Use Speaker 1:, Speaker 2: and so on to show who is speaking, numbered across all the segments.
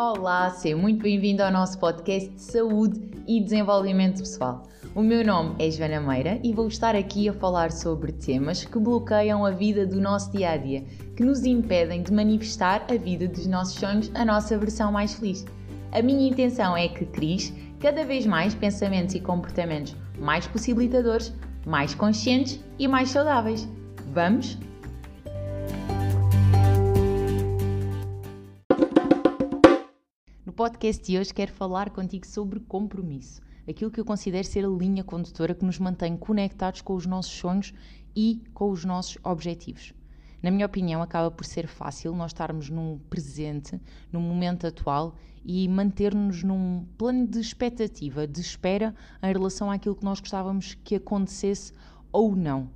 Speaker 1: Olá, seja muito bem-vindo ao nosso podcast de saúde e desenvolvimento pessoal. O meu nome é Joana Meira e vou estar aqui a falar sobre temas que bloqueiam a vida do nosso dia a dia, que nos impedem de manifestar a vida dos nossos sonhos, a nossa versão mais feliz. A minha intenção é que cries cada vez mais pensamentos e comportamentos mais possibilitadores, mais conscientes e mais saudáveis. Vamos? Podcast de hoje quero falar contigo sobre compromisso, aquilo que eu considero ser a linha condutora que nos mantém conectados com os nossos sonhos e com os nossos objetivos. Na minha opinião, acaba por ser fácil nós estarmos num presente, num momento atual e manter-nos num plano de expectativa, de espera em relação àquilo que nós gostávamos que acontecesse ou não.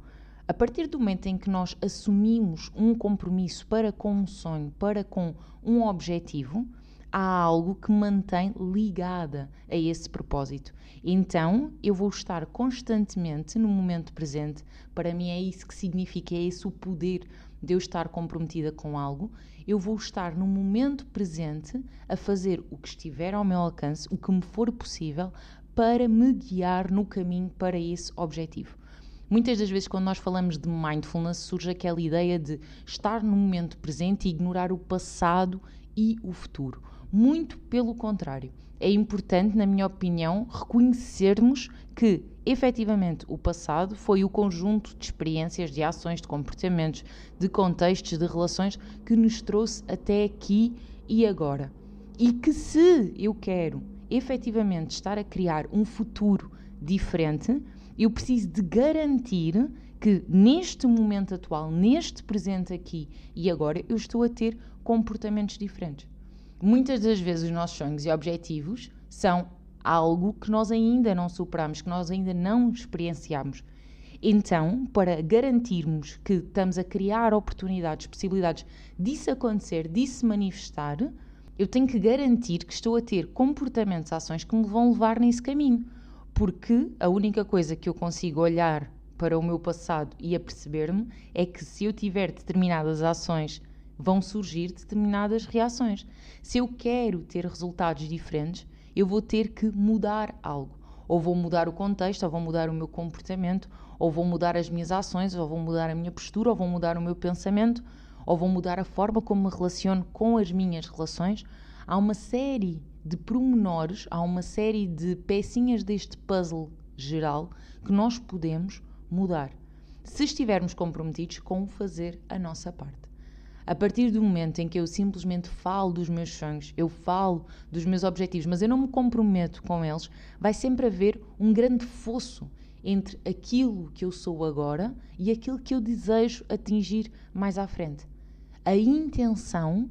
Speaker 1: A partir do momento em que nós assumimos um compromisso para com um sonho, para com um objetivo, há algo que mantém ligada a esse propósito. Então eu vou estar constantemente no momento presente. Para mim é isso que significa, é esse o poder de eu estar comprometida com algo. Eu vou estar no momento presente a fazer o que estiver ao meu alcance, o que me for possível, para me guiar no caminho para esse objetivo. Muitas das vezes, quando nós falamos de mindfulness, surge aquela ideia de estar no momento presente e ignorar o passado e o futuro. Muito pelo contrário. É importante, na minha opinião, reconhecermos que, efetivamente, o passado foi o conjunto de experiências, de ações, de comportamentos, de contextos, de relações que nos trouxe até aqui e agora. E que, se eu quero efetivamente estar a criar um futuro diferente, eu preciso de garantir que neste momento atual, neste presente aqui e agora, eu estou a ter comportamentos diferentes. Muitas das vezes os nossos sonhos e objetivos são algo que nós ainda não superamos, que nós ainda não experienciamos. Então, para garantirmos que estamos a criar oportunidades, possibilidades disso acontecer, disso manifestar, eu tenho que garantir que estou a ter comportamentos, ações que me vão levar nesse caminho. Porque a única coisa que eu consigo olhar para o meu passado e a perceber-me é que se eu tiver determinadas ações vão surgir determinadas reações. Se eu quero ter resultados diferentes, eu vou ter que mudar algo. Ou vou mudar o contexto, ou vou mudar o meu comportamento, ou vou mudar as minhas ações, ou vou mudar a minha postura, ou vou mudar o meu pensamento, ou vou mudar a forma como me relaciono com as minhas relações. Há uma série de pormenores, há uma série de pecinhas deste puzzle geral que nós podemos mudar, se estivermos comprometidos com fazer a nossa parte. A partir do momento em que eu simplesmente falo dos meus sonhos, eu falo dos meus objetivos, mas eu não me comprometo com eles, vai sempre haver um grande fosso entre aquilo que eu sou agora e aquilo que eu desejo atingir mais à frente. A intenção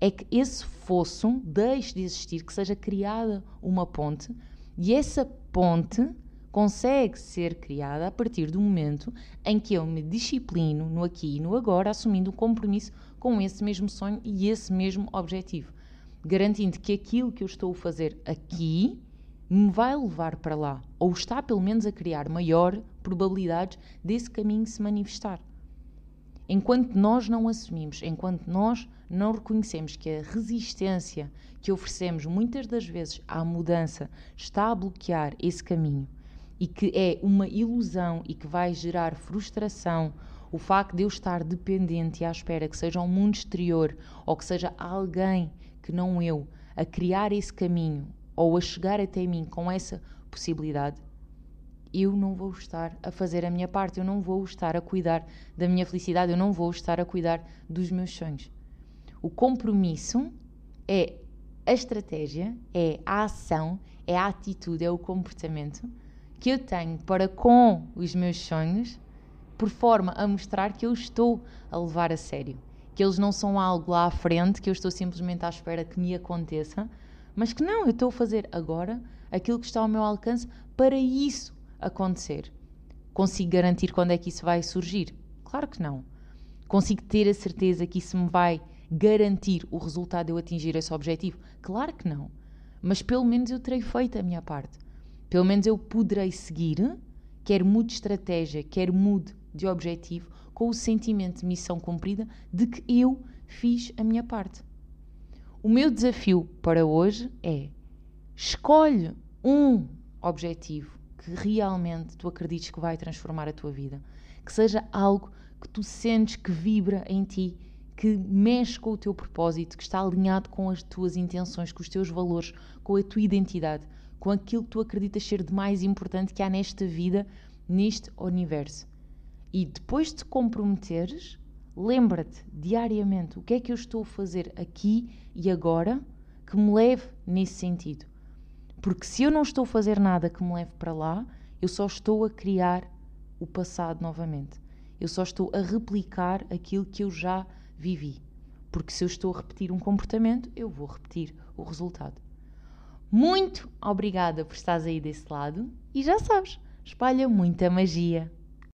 Speaker 1: é que esse fosso deixe de existir, que seja criada uma ponte e essa ponte consegue ser criada a partir do momento em que eu me disciplino no aqui e no agora, assumindo um compromisso com esse mesmo sonho e esse mesmo objetivo, garantindo que aquilo que eu estou a fazer aqui me vai levar para lá, ou está pelo menos a criar maior probabilidade desse caminho se manifestar. Enquanto nós não assumimos, enquanto nós não reconhecemos que a resistência que oferecemos muitas das vezes à mudança está a bloquear esse caminho, e que é uma ilusão e que vai gerar frustração, o facto de eu estar dependente e à espera que seja um mundo exterior ou que seja alguém que não eu a criar esse caminho ou a chegar até mim com essa possibilidade, eu não vou estar a fazer a minha parte, eu não vou estar a cuidar da minha felicidade, eu não vou estar a cuidar dos meus sonhos. O compromisso é a estratégia, é a ação, é a atitude, é o comportamento que eu tenho para com os meus sonhos, por forma a mostrar que eu estou a levar a sério. Que eles não são algo lá à frente, que eu estou simplesmente à espera que me aconteça, mas que não, eu estou a fazer agora aquilo que está ao meu alcance para isso acontecer. Consigo garantir quando é que isso vai surgir? Claro que não. Consigo ter a certeza que isso me vai garantir o resultado de eu atingir esse objetivo? Claro que não. Mas pelo menos eu terei feito a minha parte. Pelo menos eu poderei seguir, quer mude estratégia, quer mude de objetivo, com o sentimento de missão cumprida de que eu fiz a minha parte. O meu desafio para hoje é escolhe um objetivo que realmente tu acredites que vai transformar a tua vida, que seja algo que tu sentes que vibra em ti, que mexe com o teu propósito, que está alinhado com as tuas intenções, com os teus valores, com a tua identidade, com aquilo que tu acreditas ser de mais importante que há nesta vida, neste universo. E depois de te comprometeres, lembra-te diariamente o que é que eu estou a fazer aqui e agora que me leve nesse sentido. Porque se eu não estou a fazer nada que me leve para lá, eu só estou a criar o passado novamente. Eu só estou a replicar aquilo que eu já vivi. Porque se eu estou a repetir um comportamento, eu vou repetir o resultado. Muito obrigada por estares aí desse lado e já sabes, espalha muita magia.